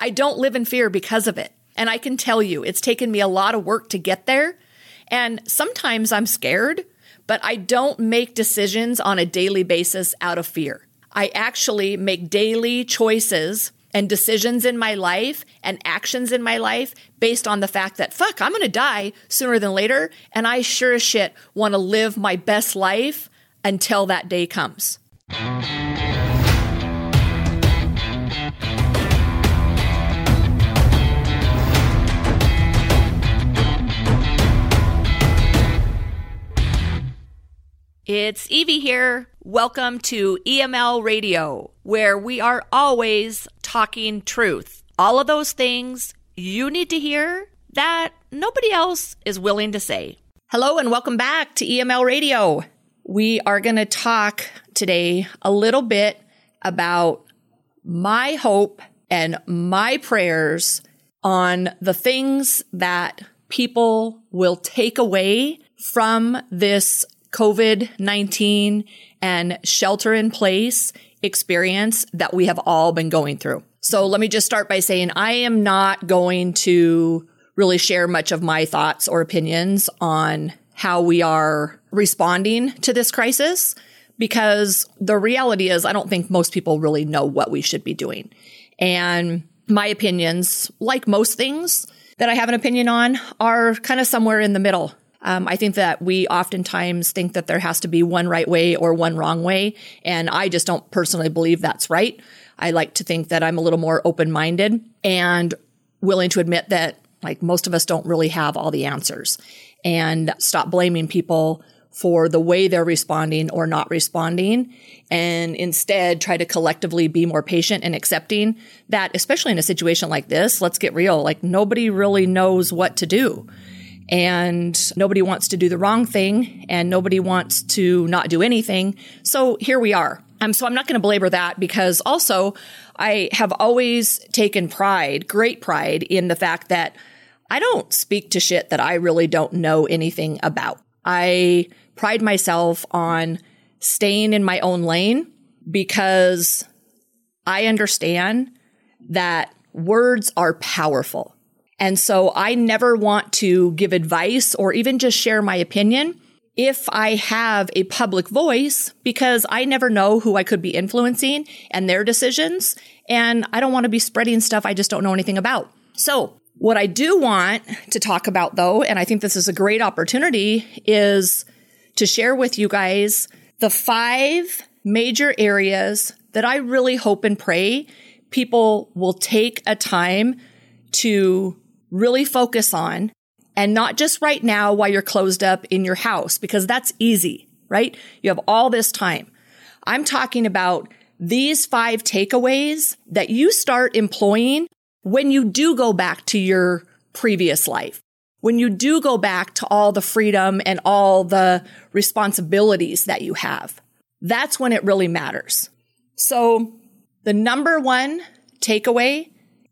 I don't live in fear because of it. And I can tell you, it's taken me a lot of work to get there. And sometimes I'm scared, but I don't make decisions on a daily basis out of fear. I actually make daily choices and decisions in my life and actions in my life based on the fact that, fuck, I'm going to die sooner than later. And I sure as shit want to live my best life until that day comes. It's Evie here. Welcome to EML Radio, where we are always talking truth. All of those things you need to hear that nobody else is willing to say. Hello and welcome back to EML Radio. We are going to talk today a little bit about my hope and my prayers on the things that people will take away from this COVID 19 and shelter in place experience that we have all been going through. So let me just start by saying I am not going to really share much of my thoughts or opinions on how we are responding to this crisis because the reality is I don't think most people really know what we should be doing. And my opinions, like most things that I have an opinion on, are kind of somewhere in the middle. Um, I think that we oftentimes think that there has to be one right way or one wrong way. And I just don't personally believe that's right. I like to think that I'm a little more open minded and willing to admit that like most of us don't really have all the answers and stop blaming people for the way they're responding or not responding and instead try to collectively be more patient and accepting that especially in a situation like this let's get real like nobody really knows what to do and nobody wants to do the wrong thing and nobody wants to not do anything. So here we are. Um, so I'm not going to belabor that because also I have always taken pride, great pride in the fact that I don't speak to shit that I really don't know anything about. I pride myself on staying in my own lane because I understand that words are powerful. And so I never want to give advice or even just share my opinion if I have a public voice because I never know who I could be influencing and their decisions. And I don't want to be spreading stuff I just don't know anything about. So what I do want to talk about though, and I think this is a great opportunity is to share with you guys the five major areas that I really hope and pray people will take a time to really focus on and not just right now while you're closed up in your house, because that's easy, right? You have all this time. I'm talking about these five takeaways that you start employing when you do go back to your previous life. When you do go back to all the freedom and all the responsibilities that you have, that's when it really matters. So the number one takeaway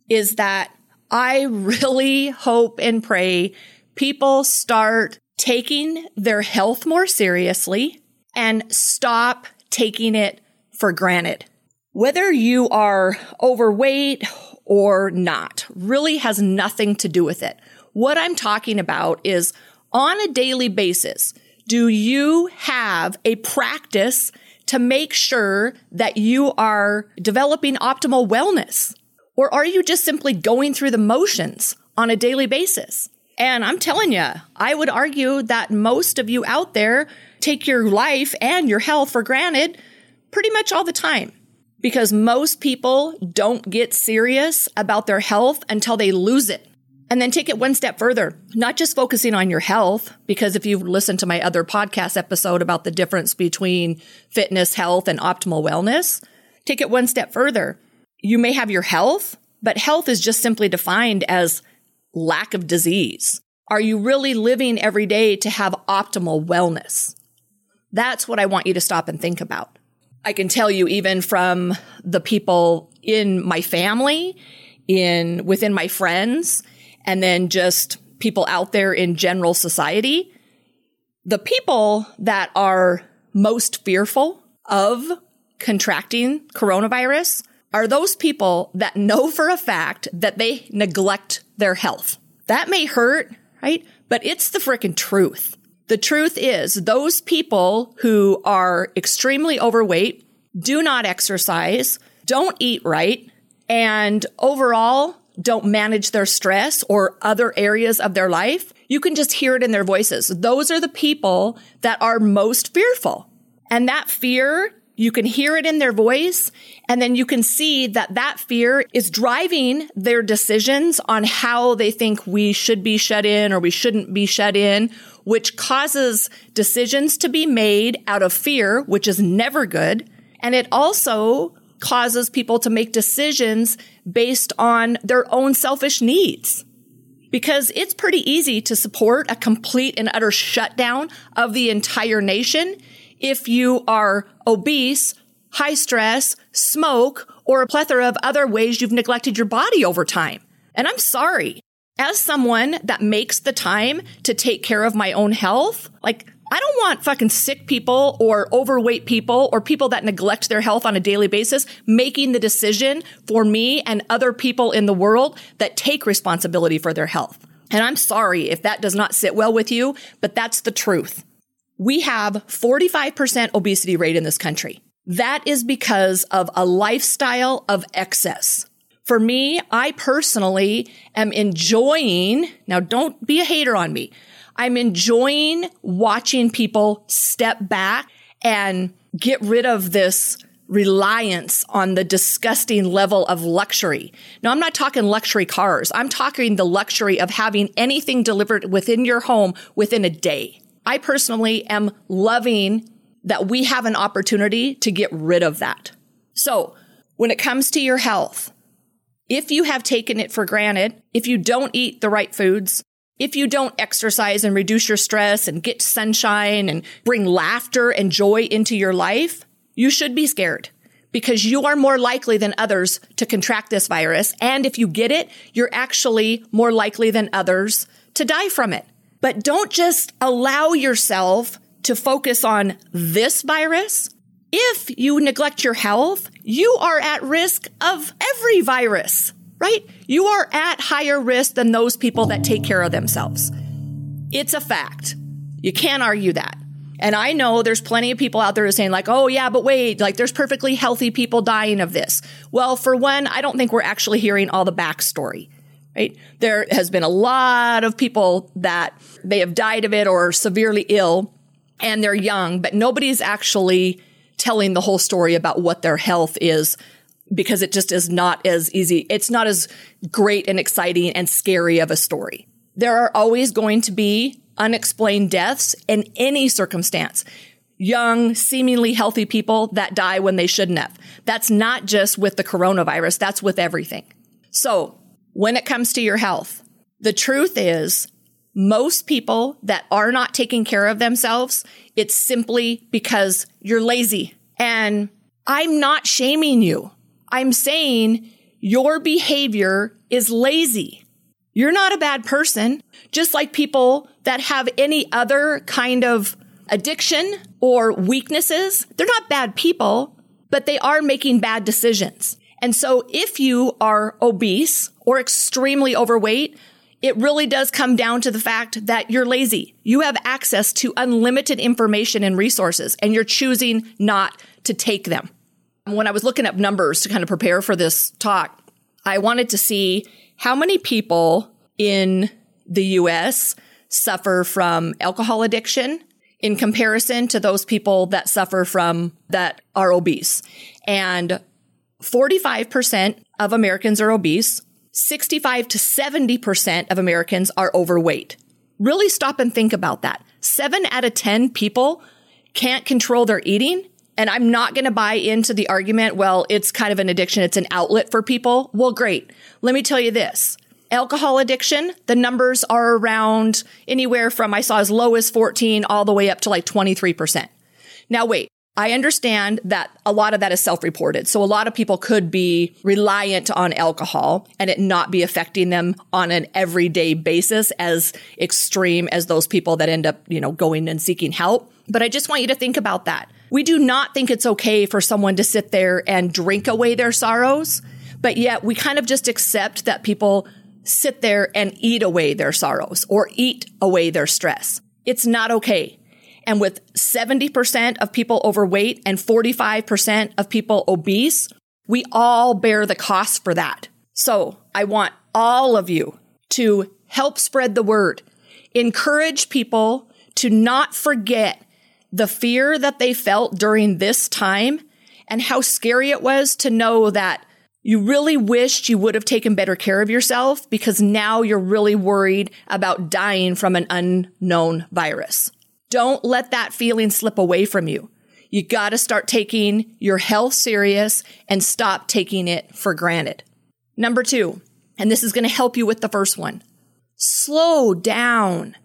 is that I really hope and pray people start taking their health more seriously and stop taking it for granted. Whether you are overweight or not really has nothing to do with it. What I'm talking about is on a daily basis, do you have a practice to make sure that you are developing optimal wellness? Or are you just simply going through the motions on a daily basis? And I'm telling you, I would argue that most of you out there take your life and your health for granted pretty much all the time because most people don't get serious about their health until they lose it. And then take it one step further, not just focusing on your health, because if you've listened to my other podcast episode about the difference between fitness, health, and optimal wellness, take it one step further you may have your health, but health is just simply defined as lack of disease. Are you really living every day to have optimal wellness? That's what I want you to stop and think about. I can tell you even from the people in my family, in within my friends, and then just people out there in general society, the people that are most fearful of contracting coronavirus are those people that know for a fact that they neglect their health. That may hurt, right? But it's the freaking truth. The truth is those people who are extremely overweight, do not exercise, don't eat right, and overall don't manage their stress or other areas of their life, you can just hear it in their voices. Those are the people that are most fearful. And that fear, you can hear it in their voice. And then you can see that that fear is driving their decisions on how they think we should be shut in or we shouldn't be shut in, which causes decisions to be made out of fear, which is never good. And it also causes people to make decisions based on their own selfish needs because it's pretty easy to support a complete and utter shutdown of the entire nation if you are obese, high stress, smoke, or a plethora of other ways you've neglected your body over time. And I'm sorry. As someone that makes the time to take care of my own health, like I don't want fucking sick people or overweight people or people that neglect their health on a daily basis making the decision for me and other people in the world that take responsibility for their health. And I'm sorry if that does not sit well with you, but that's the truth. We have 45% obesity rate in this country. That is because of a lifestyle of excess. For me, I personally am enjoying, now don't be a hater on me. I'm enjoying watching people step back and get rid of this reliance on the disgusting level of luxury. Now, I'm not talking luxury cars. I'm talking the luxury of having anything delivered within your home within a day. I personally am loving that we have an opportunity to get rid of that. So when it comes to your health, if you have taken it for granted, if you don't eat the right foods, if you don't exercise and reduce your stress and get sunshine and bring laughter and joy into your life, you should be scared because you are more likely than others to contract this virus. And if you get it, you're actually more likely than others to die from it. But don't just allow yourself to focus on this virus. If you neglect your health, you are at risk of every virus right? You are at higher risk than those people that take care of themselves. It's a fact. You can't argue that. And I know there's plenty of people out there saying like, oh yeah, but wait, like there's perfectly healthy people dying of this. Well, for one, I don't think we're actually hearing all the backstory, right? There has been a lot of people that they have died of it or severely ill and they're young, but nobody's actually telling the whole story about what their health is because it just is not as easy. It's not as great and exciting and scary of a story. There are always going to be unexplained deaths in any circumstance. Young, seemingly healthy people that die when they shouldn't have. That's not just with the coronavirus. That's with everything. So when it comes to your health, the truth is most people that are not taking care of themselves, it's simply because you're lazy. And I'm not shaming you. I'm saying your behavior is lazy. You're not a bad person, just like people that have any other kind of addiction or weaknesses. They're not bad people, but they are making bad decisions. And so if you are obese or extremely overweight, it really does come down to the fact that you're lazy. You have access to unlimited information and resources and you're choosing not to take them. When I was looking up numbers to kind of prepare for this talk, I wanted to see how many people in the US suffer from alcohol addiction in comparison to those people that suffer from that are obese. And 45% of Americans are obese. 65 to 70% of Americans are overweight. Really stop and think about that. Seven out of 10 people can't control their eating and I'm not going to buy into the argument, well, it's kind of an addiction. It's an outlet for people. Well, great. Let me tell you this. Alcohol addiction, the numbers are around anywhere from I saw as low as 14 all the way up to like 23%. Now wait, I understand that a lot of that is self reported. So a lot of people could be reliant on alcohol and it not be affecting them on an everyday basis as extreme as those people that end up, you know, going and seeking help. But I just want you to think about that. We do not think it's okay for someone to sit there and drink away their sorrows, but yet we kind of just accept that people sit there and eat away their sorrows or eat away their stress. It's not okay. And with 70% of people overweight and 45% of people obese, we all bear the cost for that. So I want all of you to help spread the word, encourage people to not forget the fear that they felt during this time and how scary it was to know that you really wished you would have taken better care of yourself because now you're really worried about dying from an unknown virus. Don't let that feeling slip away from you. You got to start taking your health serious and stop taking it for granted. Number two, and this is going to help you with the first one. Slow down.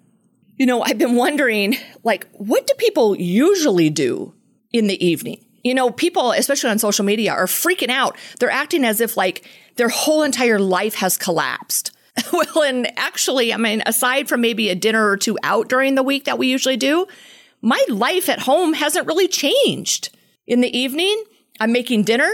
You know, I've been wondering, like, what do people usually do in the evening? You know, people, especially on social media, are freaking out. They're acting as if like their whole entire life has collapsed. well, and actually, I mean, aside from maybe a dinner or two out during the week that we usually do, my life at home hasn't really changed. In the evening, I'm making dinner.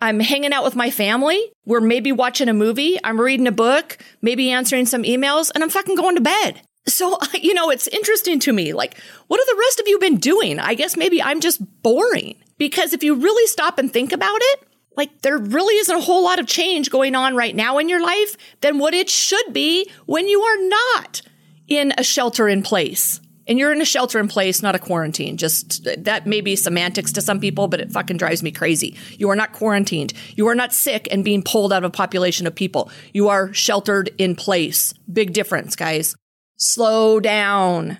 I'm hanging out with my family. We're maybe watching a movie. I'm reading a book, maybe answering some emails, and I'm fucking going to bed. So, you know, it's interesting to me. Like, what have the rest of you been doing? I guess maybe I'm just boring. Because if you really stop and think about it, like there really isn't a whole lot of change going on right now in your life than what it should be when you are not in a shelter in place. And you're in a shelter in place, not a quarantine. Just that may be semantics to some people, but it fucking drives me crazy. You are not quarantined. You are not sick and being pulled out of a population of people. You are sheltered in place. Big difference, guys. Slow down.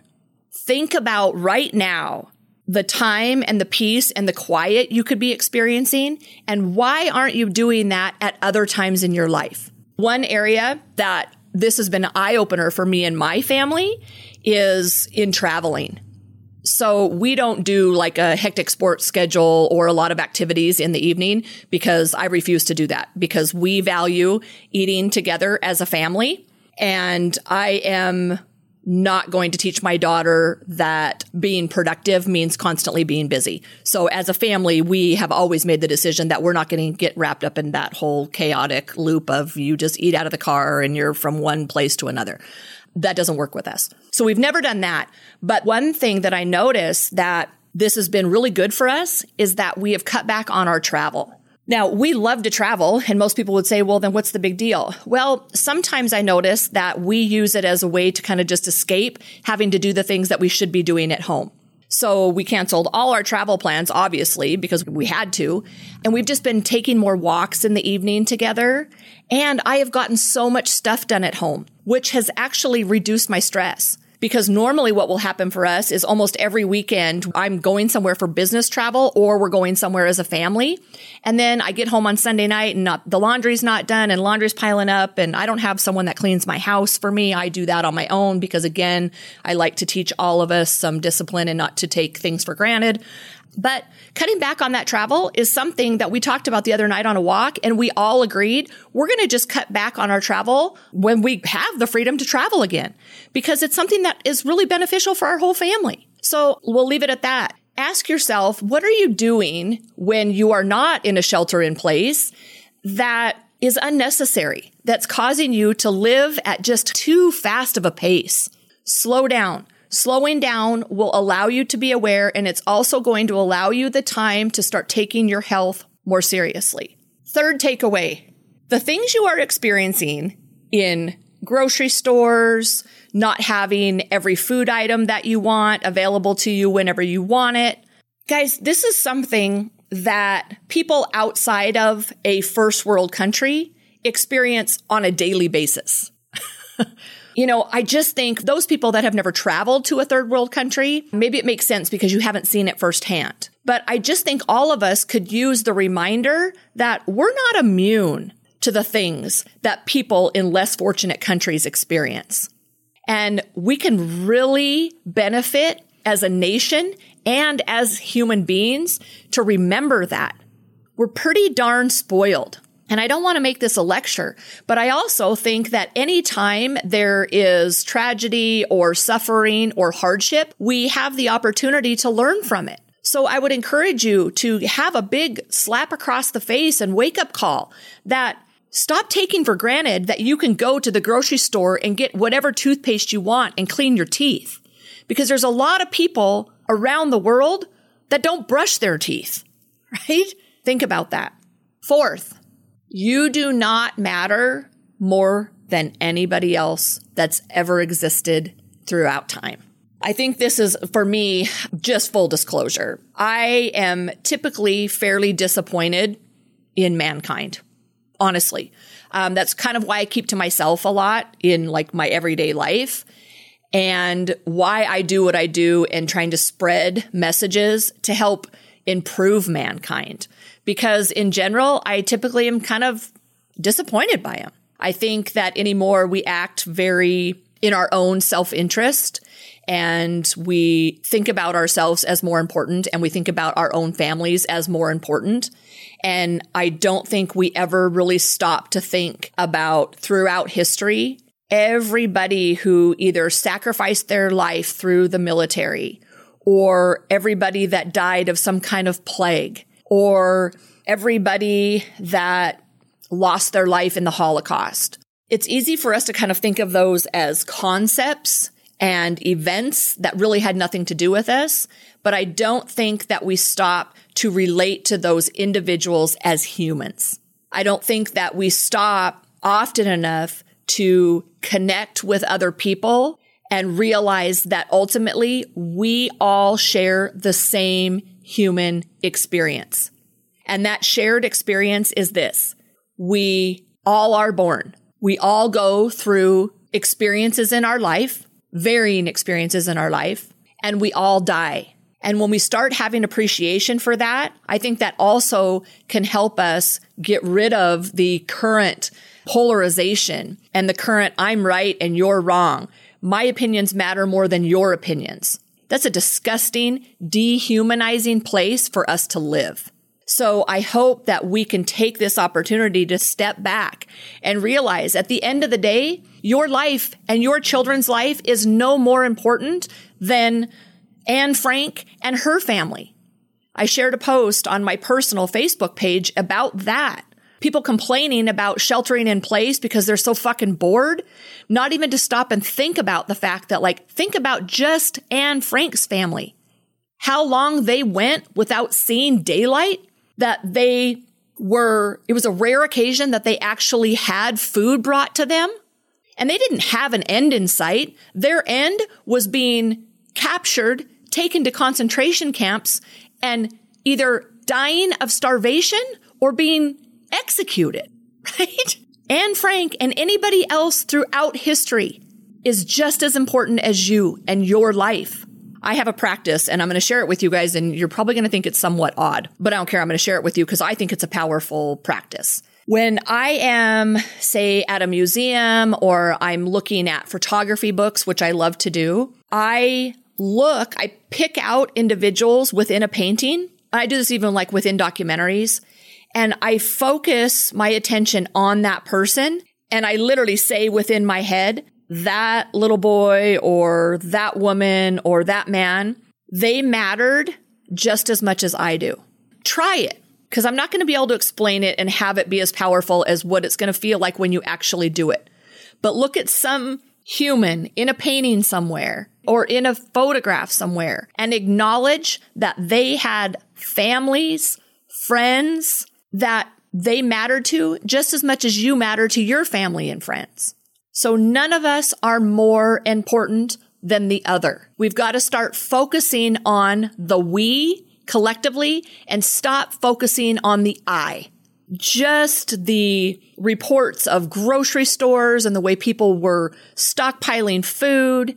Think about right now the time and the peace and the quiet you could be experiencing? And why aren't you doing that at other times in your life? One area that this has been an eye opener for me and my family is in traveling. So we don't do like a hectic sports schedule or a lot of activities in the evening because I refuse to do that because we value eating together as a family. And I am not going to teach my daughter that being productive means constantly being busy. So as a family, we have always made the decision that we're not going to get wrapped up in that whole chaotic loop of you just eat out of the car and you're from one place to another. That doesn't work with us. So we've never done that. But one thing that I noticed that this has been really good for us is that we have cut back on our travel. Now, we love to travel, and most people would say, well, then what's the big deal? Well, sometimes I notice that we use it as a way to kind of just escape having to do the things that we should be doing at home. So we canceled all our travel plans, obviously, because we had to. And we've just been taking more walks in the evening together. And I have gotten so much stuff done at home, which has actually reduced my stress because normally what will happen for us is almost every weekend I'm going somewhere for business travel or we're going somewhere as a family. And then I get home on Sunday night and not, the laundry's not done and laundry's piling up and I don't have someone that cleans my house for me. I do that on my own because again, I like to teach all of us some discipline and not to take things for granted. But cutting back on that travel is something that we talked about the other night on a walk and we all agreed we're going to just cut back on our travel when we have the freedom to travel again because it's something that is really beneficial for our whole family. So we'll leave it at that. Ask yourself, what are you doing when you are not in a shelter in place that is unnecessary, that's causing you to live at just too fast of a pace? Slow down. Slowing down will allow you to be aware and it's also going to allow you the time to start taking your health more seriously. Third takeaway. The things you are experiencing in grocery stores, not having every food item that you want available to you whenever you want it. Guys, this is something that people outside of a first world country experience on a daily basis. You know, I just think those people that have never traveled to a third world country, maybe it makes sense because you haven't seen it firsthand. But I just think all of us could use the reminder that we're not immune to the things that people in less fortunate countries experience. And we can really benefit as a nation and as human beings to remember that. We're pretty darn spoiled. And I don't want to make this a lecture, but I also think that anytime there is tragedy or suffering or hardship, we have the opportunity to learn from it. So I would encourage you to have a big slap across the face and wake up call that stop taking for granted that you can go to the grocery store and get whatever toothpaste you want and clean your teeth. Because there's a lot of people around the world that don't brush their teeth, right? Think about that. Fourth, you do not matter more than anybody else that's ever existed throughout time. I think this is for me just full disclosure. I am typically fairly disappointed in mankind. Honestly, um, that's kind of why I keep to myself a lot in like my everyday life and why I do what I do and trying to spread messages to help improve mankind. Because in general, I typically am kind of disappointed by him. I think that anymore we act very in our own self interest and we think about ourselves as more important and we think about our own families as more important. And I don't think we ever really stop to think about throughout history everybody who either sacrificed their life through the military or everybody that died of some kind of plague or everybody that lost their life in the Holocaust. It's easy for us to kind of think of those as concepts and events that really had nothing to do with us. But I don't think that we stop to relate to those individuals as humans. I don't think that we stop often enough to connect with other people and realize that ultimately we all share the same human experience. And that shared experience is this. We all are born. We all go through experiences in our life, varying experiences in our life, and we all die. And when we start having appreciation for that, I think that also can help us get rid of the current polarization and the current I'm right and you're wrong. My opinions matter more than your opinions. That's a disgusting, dehumanizing place for us to live. So I hope that we can take this opportunity to step back and realize at the end of the day, your life and your children's life is no more important than Anne Frank and her family. I shared a post on my personal Facebook page about that people complaining about sheltering in place because they're so fucking bored, not even to stop and think about the fact that like, think about just Anne Frank's family. How long they went without seeing daylight, that they were, it was a rare occasion that they actually had food brought to them. And they didn't have an end in sight. Their end was being captured, taken to concentration camps, and either dying of starvation or being executed, right? Anne Frank and anybody else throughout history is just as important as you and your life. I have a practice and I'm going to share it with you guys and you're probably going to think it's somewhat odd, but I don't care. I'm going to share it with you because I think it's a powerful practice. When I am, say, at a museum or I'm looking at photography books, which I love to do, I look, I pick out individuals within a painting. I do this even like within documentaries and I focus my attention on that person. And I literally say within my head, that little boy or that woman or that man, they mattered just as much as I do. Try it because I'm not going to be able to explain it and have it be as powerful as what it's going to feel like when you actually do it. But look at some human in a painting somewhere or in a photograph somewhere and acknowledge that they had families, friends, that they matter to just as much as you matter to your family and friends. So none of us are more important than the other. We've got to start focusing on the we collectively and stop focusing on the I. Just the reports of grocery stores and the way people were stockpiling food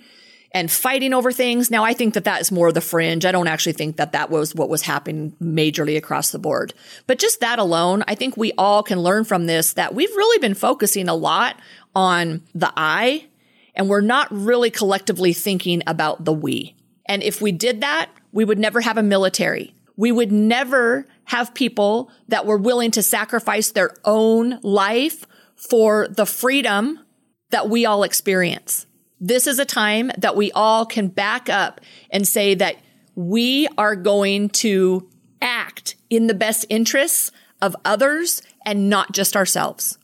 and fighting over things. Now, I think that that is more of the fringe. I don't actually think that that was what was happening majorly across the board. But just that alone, I think we all can learn from this that we've really been focusing a lot on the I and we're not really collectively thinking about the we. And if we did that, We would never have a military. We would never have people that were willing to sacrifice their own life for the freedom that we all experience. This is a time that we all can back up and say that we are going to act in the best interests of others and not just ourselves.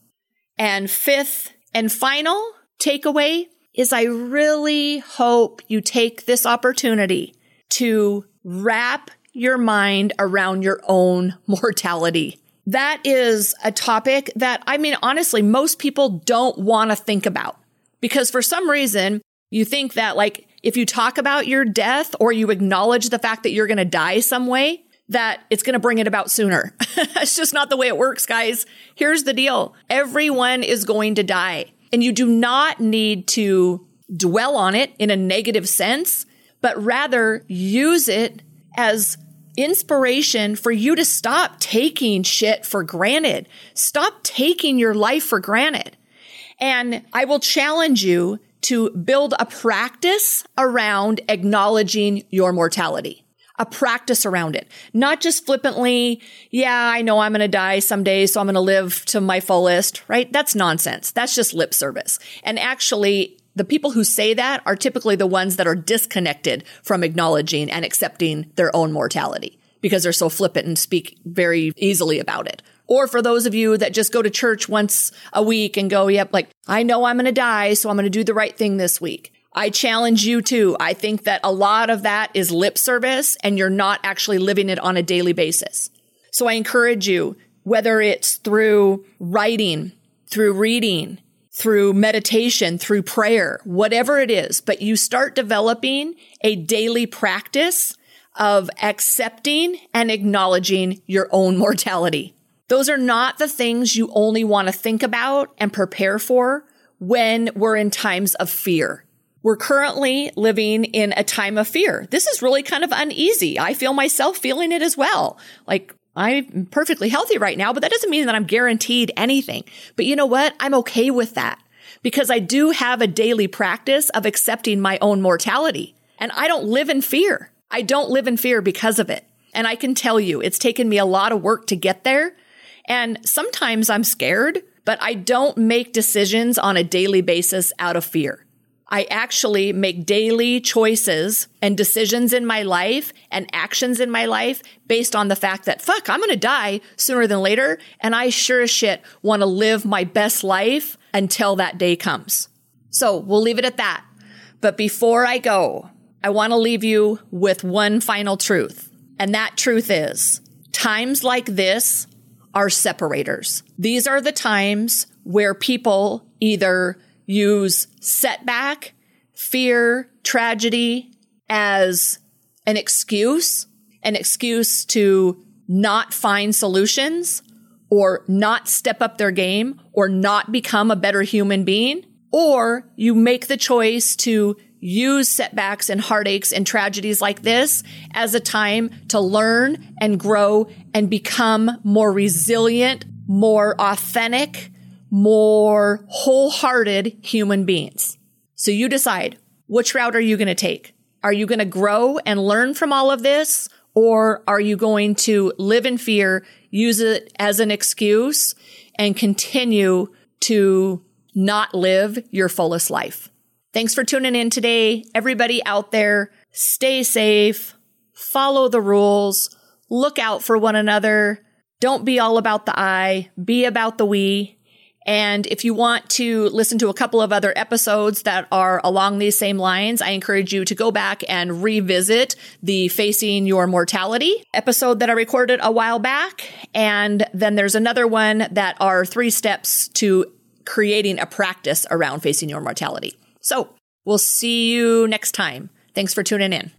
And fifth and final takeaway is I really hope you take this opportunity to wrap your mind around your own mortality. That is a topic that, I mean, honestly, most people don't want to think about because for some reason you think that like if you talk about your death or you acknowledge the fact that you're going to die some way, that it's going to bring it about sooner. it's just not the way it works, guys. Here's the deal. Everyone is going to die and you do not need to dwell on it in a negative sense, but rather use it as inspiration for you to stop taking shit for granted. Stop taking your life for granted. And I will challenge you to build a practice around acknowledging your mortality. A practice around it. Not just flippantly, yeah, I know I'm going to die someday, so I'm going to live to my fullest, right? That's nonsense. That's just lip service. And actually, the people who say that are typically the ones that are disconnected from acknowledging and accepting their own mortality because they're so flippant and speak very easily about it. Or for those of you that just go to church once a week and go, yep, like, I know I'm going to die, so I'm going to do the right thing this week. I challenge you too. I think that a lot of that is lip service and you're not actually living it on a daily basis. So I encourage you, whether it's through writing, through reading, through meditation, through prayer, whatever it is, but you start developing a daily practice of accepting and acknowledging your own mortality. Those are not the things you only want to think about and prepare for when we're in times of fear. We're currently living in a time of fear. This is really kind of uneasy. I feel myself feeling it as well. Like I'm perfectly healthy right now, but that doesn't mean that I'm guaranteed anything. But you know what? I'm okay with that because I do have a daily practice of accepting my own mortality and I don't live in fear. I don't live in fear because of it. And I can tell you, it's taken me a lot of work to get there. And sometimes I'm scared, but I don't make decisions on a daily basis out of fear. I actually make daily choices and decisions in my life and actions in my life based on the fact that fuck, I'm going to die sooner than later. And I sure as shit want to live my best life until that day comes. So we'll leave it at that. But before I go, I want to leave you with one final truth. And that truth is times like this are separators. These are the times where people either use setback, fear, tragedy as an excuse, an excuse to not find solutions or not step up their game or not become a better human being. Or you make the choice to use setbacks and heartaches and tragedies like this as a time to learn and grow and become more resilient, more authentic, more wholehearted human beings. So you decide which route are you going to take? Are you going to grow and learn from all of this? Or are you going to live in fear, use it as an excuse and continue to not live your fullest life? Thanks for tuning in today. Everybody out there, stay safe, follow the rules, look out for one another. Don't be all about the I, be about the we. And if you want to listen to a couple of other episodes that are along these same lines, I encourage you to go back and revisit the Facing Your Mortality episode that I recorded a while back. And then there's another one that are three steps to creating a practice around facing your mortality. So we'll see you next time. Thanks for tuning in.